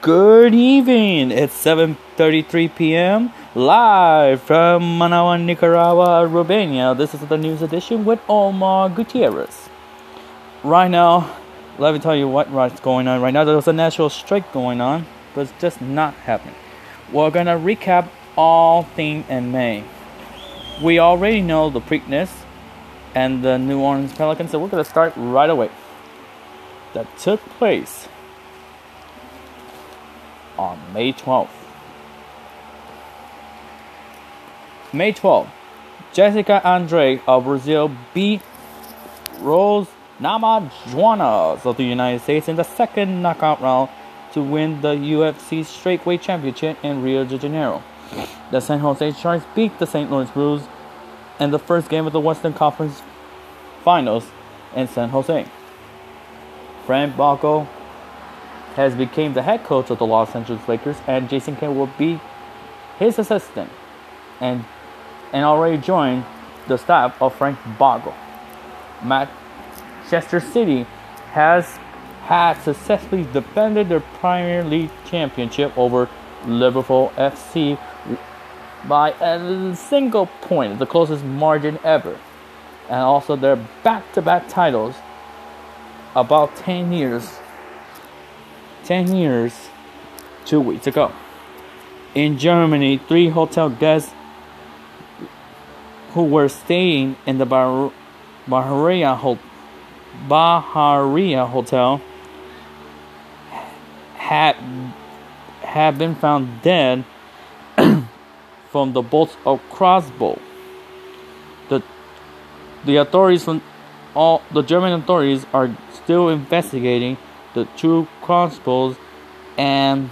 Good evening. It's 7:33 p.m. live from Managua, Nicaragua, Romania. This is the news edition with Omar Gutierrez. Right now, let me tell you what what's going on. Right now, there's a national strike going on, but it's just not happening. We're gonna recap all things in May. We already know the Preakness and the New Orleans Pelicans, so we're gonna start right away. That took place on May 12th. May 12th, Jessica Andrade of Brazil beat Rose Namajunas of the United States in the second knockout round to win the UFC Strawweight Championship in Rio de Janeiro. The San Jose Sharks beat the St. Louis Blues in the first game of the Western Conference Finals in San Jose. Frank Vogel has become the head coach of the Los Angeles Lakers, and Jason Kidd will be his assistant, and and already joined the staff of Frank Vogel. Manchester City has had successfully defended their Premier League championship over Liverpool FC by a single point, the closest margin ever, and also their back-to-back titles about 10 years 10 years, two weeks ago. In Germany, three hotel guests who were staying in the Bar- Baharia, Ho- Baharia Hotel had, had been found dead from the bolts of crossbow. The, the authorities from all the German authorities are still investigating the two crossbows and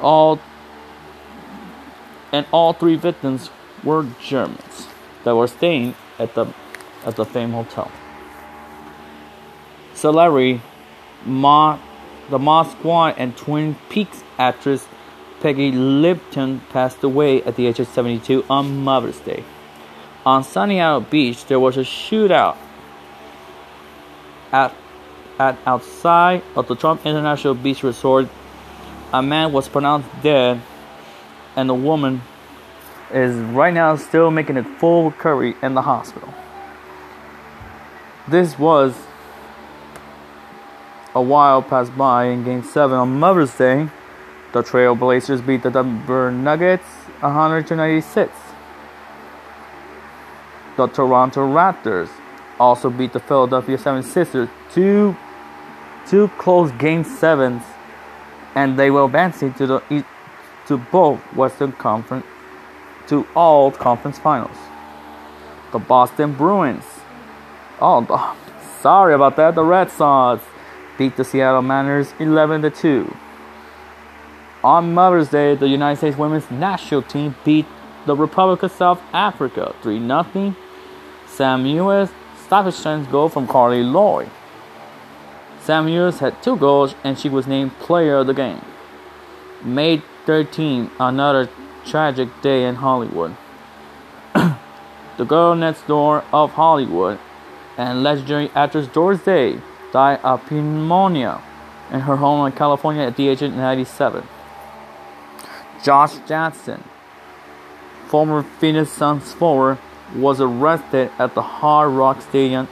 all and all three victims were Germans that were staying at the at the same hotel. Celebrity Ma, the Moskwa and Twin Peaks actress Peggy Lipton passed away at the age of 72 on Mother's Day. On Sunny Isle Beach, there was a shootout at at outside of the Trump International Beach Resort, a man was pronounced dead, and the woman is right now still making it full recovery in the hospital. This was a while passed by in Game 7 on Mother's Day. The Trailblazers beat the Denver Nuggets 196. The Toronto Raptors also beat the Philadelphia 76ers 2 two close game sevens, and they will advance to the to both Western Conference to all conference finals. The Boston Bruins. Oh, the, sorry about that. The Red Sox beat the Seattle Mariners 11 to 2. On Mother's Day, the United States women's national team beat the Republic of South Africa 3 0. Sam Mewis stoppage goal from Carly Lloyd. Sam Mewis had two goals and she was named player of the game. May 13, another tragic day in Hollywood. the girl next door of Hollywood and legendary actress Doris Day died of pneumonia in her home in California at the age of 97. Josh Jackson, former Phoenix Suns forward, was arrested at the Hard Rock Stadium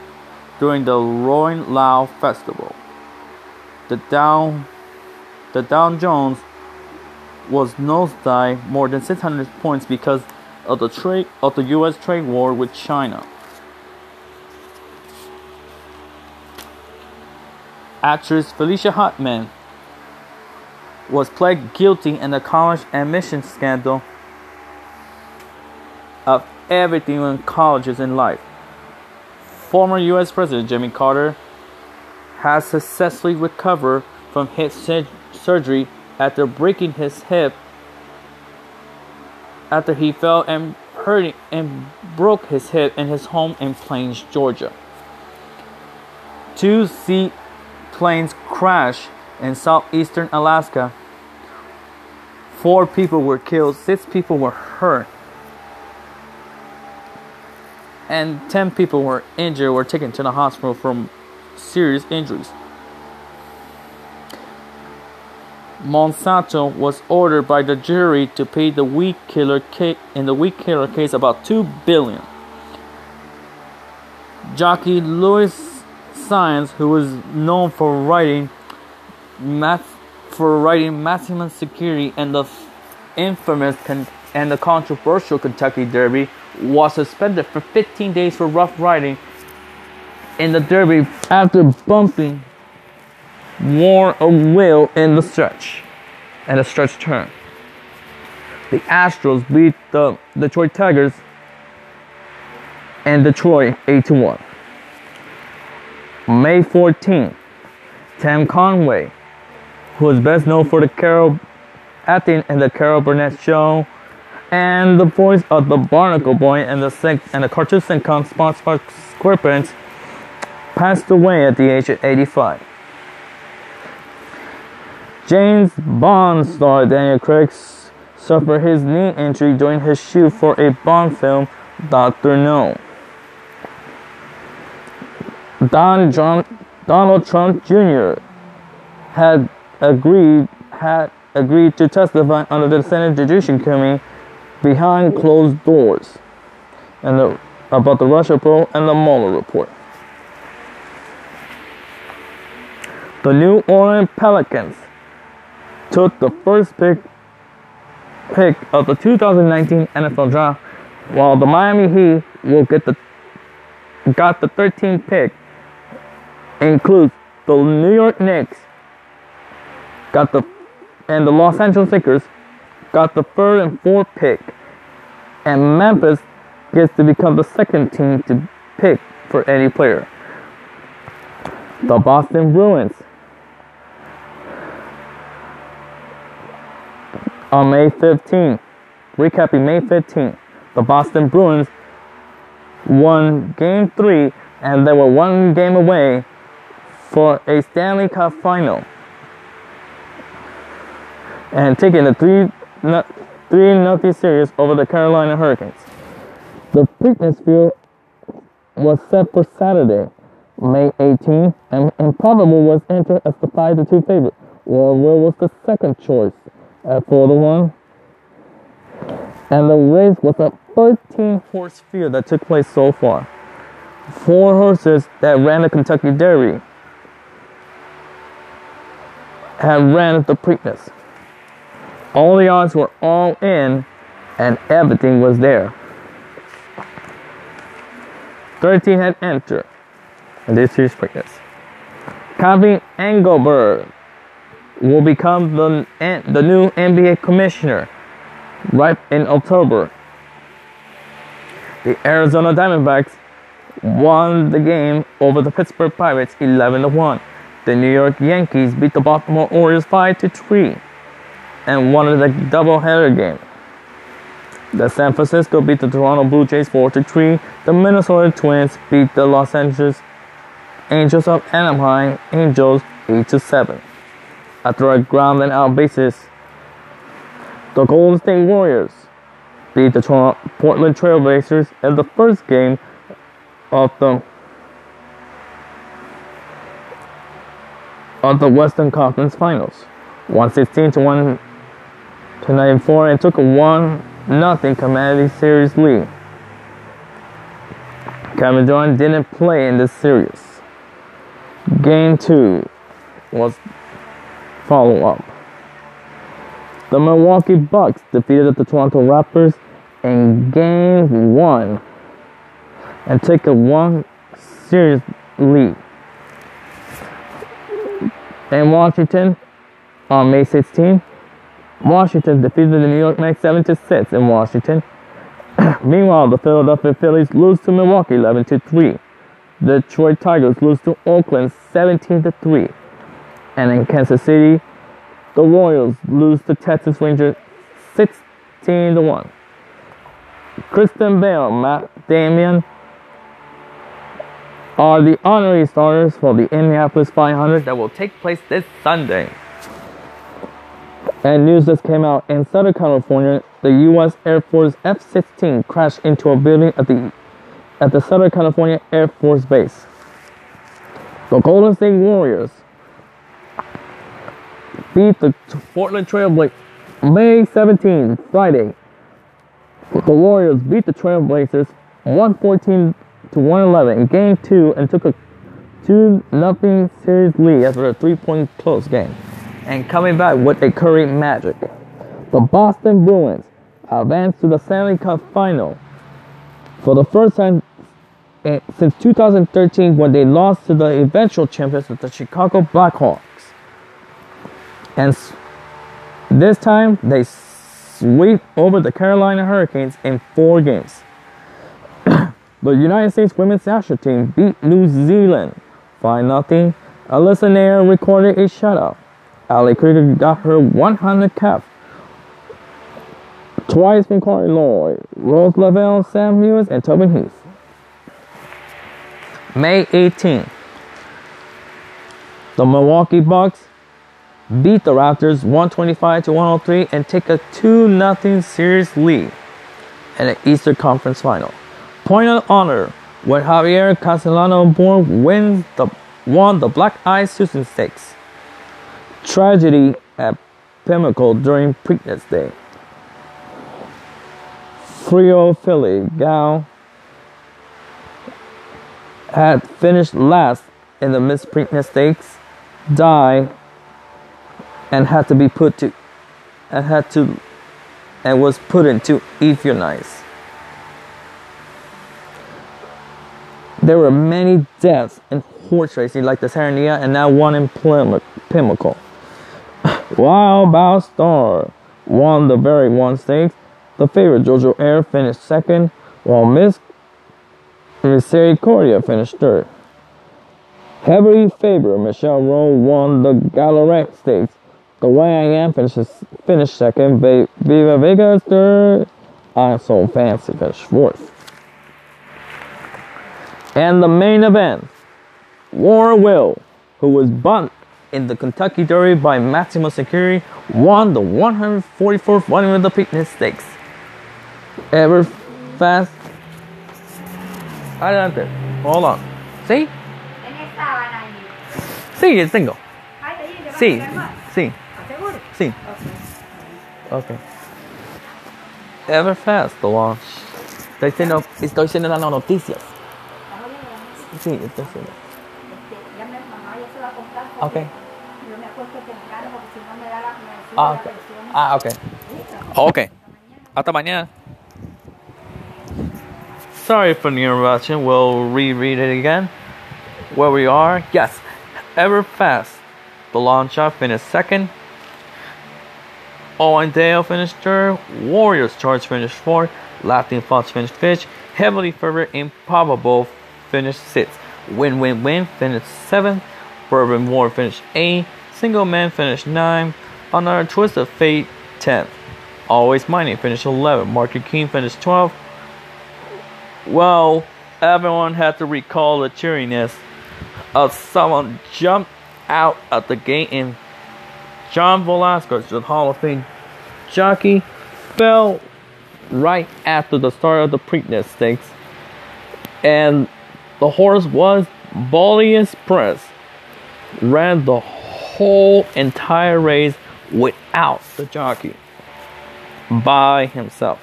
during the Rolling Loud Festival the Dow the Dow Jones was nosedive more than 600 points because of the trade of the U.S. trade war with China. Actress Felicity Huffman was pled guilty in the college admission scandal of everything in colleges in life. Former U.S. President Jimmy Carter has successfully recovered from hip surgery after breaking his hip after he fell and hurt and broke his hip in his home in Plains, Georgia. Two seaplanes crashed in southeastern Alaska. Four people were killed, six people were hurt, and 10 people were injured were taken to the hospital from serious injuries. Monsanto was ordered by the jury to pay the weed killer ca- in the weed killer case about two billion. Jockey Luis Saez, who was known for writing math, for writing Maximum Security and the infamous con- and the controversial Kentucky Derby, was suspended for 15 days for rough riding in the Derby after bumping War of Will in the stretch and the stretch turn. The Astros beat the Detroit Tigers and Detroit 8 to 1. May 14, Tim Conway, who is best known for the Carol acting in the Carol Burnett show and the voice of the Barnacle Boy and the and the cartoon sitcom SpongeBob SquarePants, passed away at the age of 85. James Bond star Daniel Craig suffered his knee injury during his shoot for a Bond film, Doctor No. Don John, Donald Trump Jr. had agreed had agreed to testify under the Senate Judiciary Committee behind closed doors and the, about the Russia probe and the Mueller report. The New Orleans Pelicans took the first pick pick of the 2019 NFL draft, while the Miami Heat will get the got the 13th pick. Includes the New York Knicks got the and the Los Angeles Lakers got the third and fourth pick, and Memphis gets to become the second team to pick for any player. The Boston Bruins On May 15th. recapping May 15th, the Boston Bruins won Game 3 and they were one game away for a Stanley Cup final. And taking the 3 3 nothing series over the Carolina Hurricanes. The Preakness Field was set for Saturday, May 18, and Improbable was entered as the 5 2 favorite, while Will was the second choice Uh, at 4 to 1. And the race was a 13 horse field that took place so far. Four horses that ran the Kentucky Derby had ran the Preakness. All the odds were all in and everything was there. 13 had entered in this year's Preakness. Calvin Engelberg will become the, the new NBA commissioner right in October. The Arizona Diamondbacks won the game over the Pittsburgh Pirates 11 to 1. The New York Yankees beat the Baltimore Orioles 5 to 3 and won the doubleheader game. The San Francisco beat the Toronto Blue Jays 4 to 3. The Minnesota Twins beat the Los Angeles Angels of Anaheim Angels 8 to 7 after a ground and out basis. The Golden State Warriors beat the Portland Trailblazers in the first game of the of the Western Conference Finals, 116 to 1 to 94, and took a one nothing commanding series lead. Kevin Durant didn't play in this series. Game two was follow up. The Milwaukee Bucks defeated the Toronto Raptors in game one and take a one series lead. In Washington, on May 16, Washington defeated the New York Knicks 7 to 6 in Washington. Meanwhile, the Philadelphia Phillies lose to Milwaukee 11 to 3. The Detroit Tigers lose to Oakland 17 to 3. And in Kansas City, the Royals lose to Texas Rangers 16 to 1. Kristen Bell, Matt Damon are the honorary starters for the Indianapolis 500 that will take place this Sunday. And news just came out in Southern California, the U.S. Air Force F-16 crashed into a building at the at the Southern California Air Force Base. The Golden State Warriors beat the Portland Trailblazers. May 17, Friday. The Warriors beat the Trailblazers 114 to 111 in Game 2 and took a 2 0 series lead after a three point close game. And coming back with a Curry magic. The Boston Bruins advanced to the Stanley Cup final for the first time since 2013 when they lost to the eventual champions, the Chicago Blackhawks. And this time they sweep over the Carolina Hurricanes in four games. the United States women's national team beat New Zealand 5 0. Alyssa Naeher recorded a shutout. Ali Krieger got her 100 cap. Twice from Corey Lloyd, Rose Lavelle, Sam Hughes, and Tobin Heath. May 18. The Milwaukee Bucks beat the Raptors 125 to 103 and take a 2 0 series lead in the Eastern Conference Final. Point of honor when Javier Castellano born wins the won the Black-Eyed Susan Stakes. Tragedy at Pimlico during Preakness Day. Frio Philly Gal had finished last in the Miss Preakness Stakes, died and had to be put to and had to and was put into euthanize. There were many deaths in horse racing like the Sarnia and now one in Pimlico. Wild Bow Star won the very one stakes. The favorite Jojo Air finished second, while Miss Misericordia finished third. Heavily favored Michelle Rowe won the Gallorette Stakes. The way I am finishes finished second. Viva Vega third. I'm so fancy finished fourth. And the main event, War Will, who was bumped in the Kentucky Derby by Maximum Security, won the 144th running of the Preakness Stakes. Ever fast. Adelante. Hold on. See? Sí, single. Sí, sí. Sí. Okay. Ever fast, the launch. Estoy diciendo, estoy diciendo las noticias. Sí, estoy diciendo. Ok. Ah, ok. Ah, ok. Ok. Hasta mañana. Sorry for the interruption. We'll reread it again. Where we are, yes, ever fast. The long shot finished second. Owen Dale finished third. Warriors Charge finished fourth. Latin Fox finished fifth. Heavily favored Improbable finished sixth. Win Win Win finished seventh. Bourbon War finished eighth. Single Man finished ninth. Another Twist of Fate tenth. Always Mining finished 11th. Market King finished 12th. Well, everyone had to recall the cheeriness of someone jumped out of the gate and John Velazquez, the Hall of Fame jockey, fell right after the start of the Preakness Stakes. And the horse was Bullius Press. Ran the whole entire race without the jockey. By himself.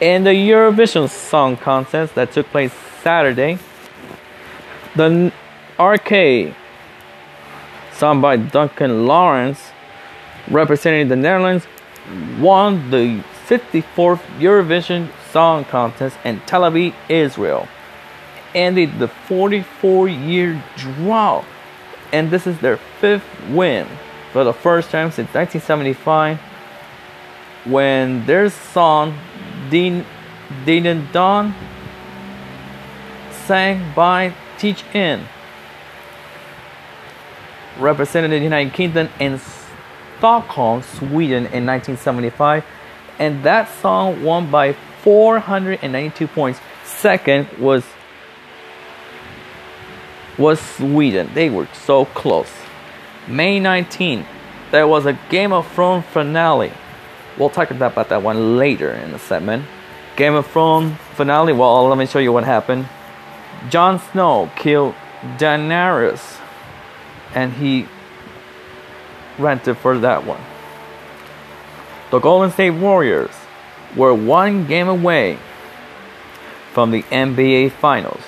In the Eurovision Song Contest that took place Saturday, the Arcade, sung by Duncan Lawrence, representing the Netherlands, won the 54th Eurovision Song Contest in Tel Aviv, Israel, ended the 44 year drought. And this is their fifth win for the first time since 1975 when their song Din Din Don sang by Teach In represented the United Kingdom in Stockholm, Sweden in 1975, and that song won by 492 points. Second was was Sweden. They were so close. May 19, there was a Game of Thrones finale. We'll talk about that one later in the segment. Game of Thrones finale. Well, let me show you what happened. Jon Snow killed Daenerys and he rented for that one. The Golden State Warriors were one game away from the NBA Finals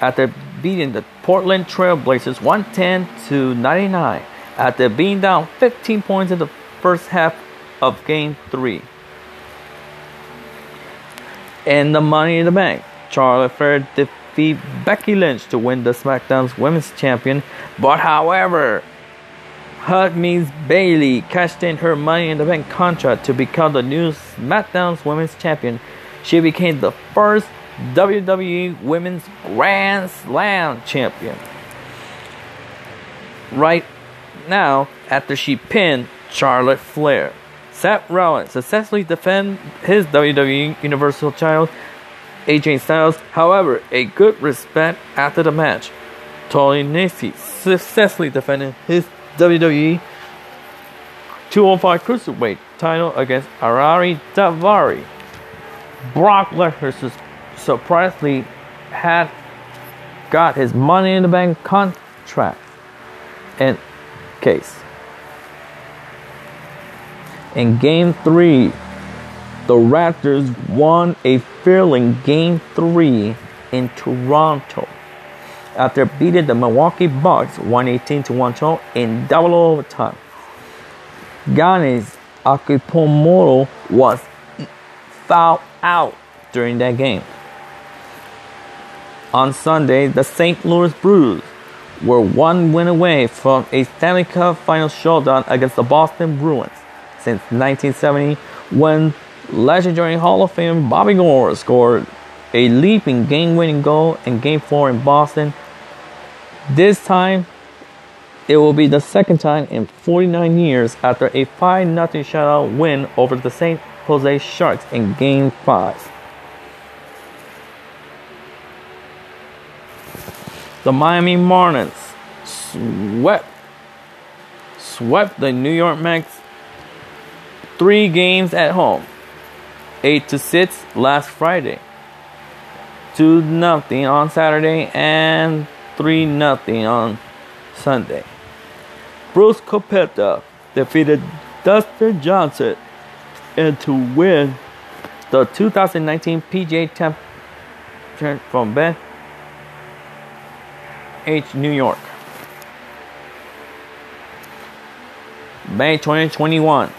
after beating the Portland Trailblazers 110 to 99 after being down 15 points in the first half of Game 3. In the Money in the Bank, Charlotte Flair defeat Becky Lynch to win the SmackDown's Women's Champion, but however, Hug means Bayley cashed in her Money in the Bank contract to become the new SmackDown's Women's Champion. She became the first WWE Women's Grand Slam Champion. Right now, after she pinned Charlotte Flair. Seth Rollins successfully defended his WWE Universal title AJ Styles, however, a good respect after the match. Tony Nese successfully defended his WWE 205 Cruiserweight title against Ariya Daivari. Brock Lesnar surprisingly had got his Money in the Bank contract in case. In Game 3, the Raptors won a thrilling Game 3 in Toronto after beating the Milwaukee Bucks 118 to 112 in double overtime. Giannis Antetokounmpo was fouled out during that game. On Sunday, the St. Louis Blues were one win away from a Stanley Cup final showdown against the Boston Bruins since 1970 when legendary Hall of Fame Bobby Orr scored a leaping game winning goal in Game 4 in Boston. This time, it will be the second time in 49 years after a 5 0 shutout win over the St. Jose Sharks in Game 5. The Miami Marlins swept swept the New York Mets three games at home. 8 to 6 last Friday. 2 nothing on Saturday and 3 nothing on Sunday. Brooks Koepka defeated Dustin Johnson and to win the 2019 PGA Championship from Ben H, New York. May 2021.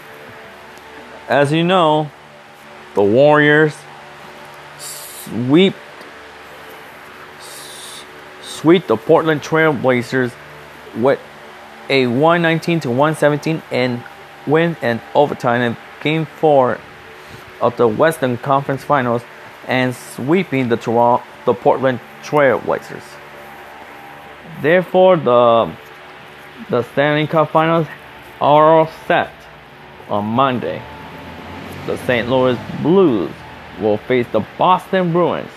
As you know, the Warriors sweep sweep the Portland Trail Blazers with a 119 to 117 and win in overtime in game 4 of the Western Conference Finals and sweeping the Toronto the Portland Trail Blazers. Therefore, the the Stanley Cup Finals are all set on Monday. The St. Louis Blues will face the Boston Bruins.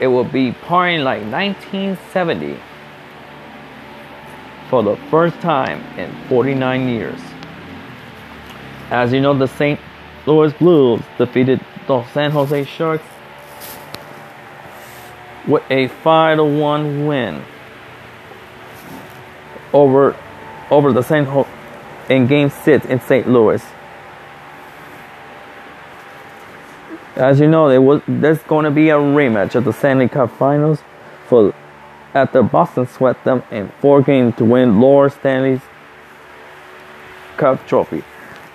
It will be partying like 1970 for the first time in 49 years. As you know, the St. Louis Blues defeated the San Jose Sharks with a 5 1 win over over the San Jose in Game Six in St. Louis. As you know, there was there's going to be a rematch of the Stanley Cup Finals for after Boston swept them in four games to win Lord Stanley's Cup trophy.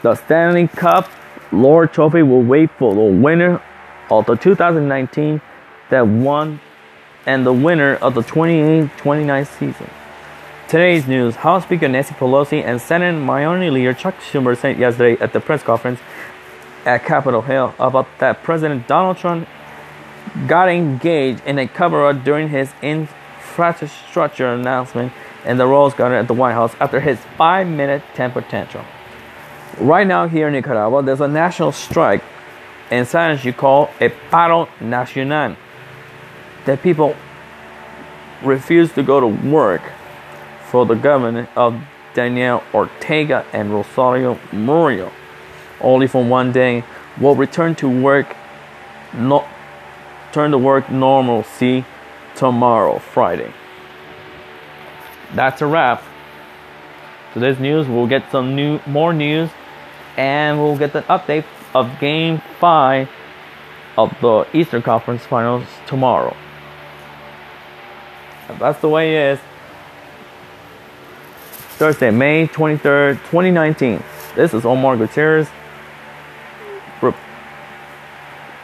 The Stanley Cup Lord Trophy will wait for the winner of the 2019 that won and the winner of the 28-29 season. Today's news House Speaker Nancy Pelosi and Senate Minority Leader Chuck Schumer said yesterday at the press conference at Capitol Hill about that President Donald Trump got engaged in a cover up during his infrastructure announcement in the Rose Garden at the White House after his five minute temper tantrum. Right now, here in Nicaragua, there's a national strike in Spanish you call a paro nacional that people refuse to go to work for the government of Daniel Ortega and Rosario Murillo. Only for one day will return to work no, turn to work normal, see, tomorrow, Friday. That's a wrap. Today's news. We'll get some new, more news, and we'll get the update of Game Five of the Eastern Conference Finals tomorrow. That's the way it is. Thursday, May 23rd, 2019. This is Omar Gutierrez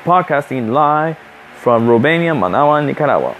podcasting live from Romania, Managua, Nicaragua.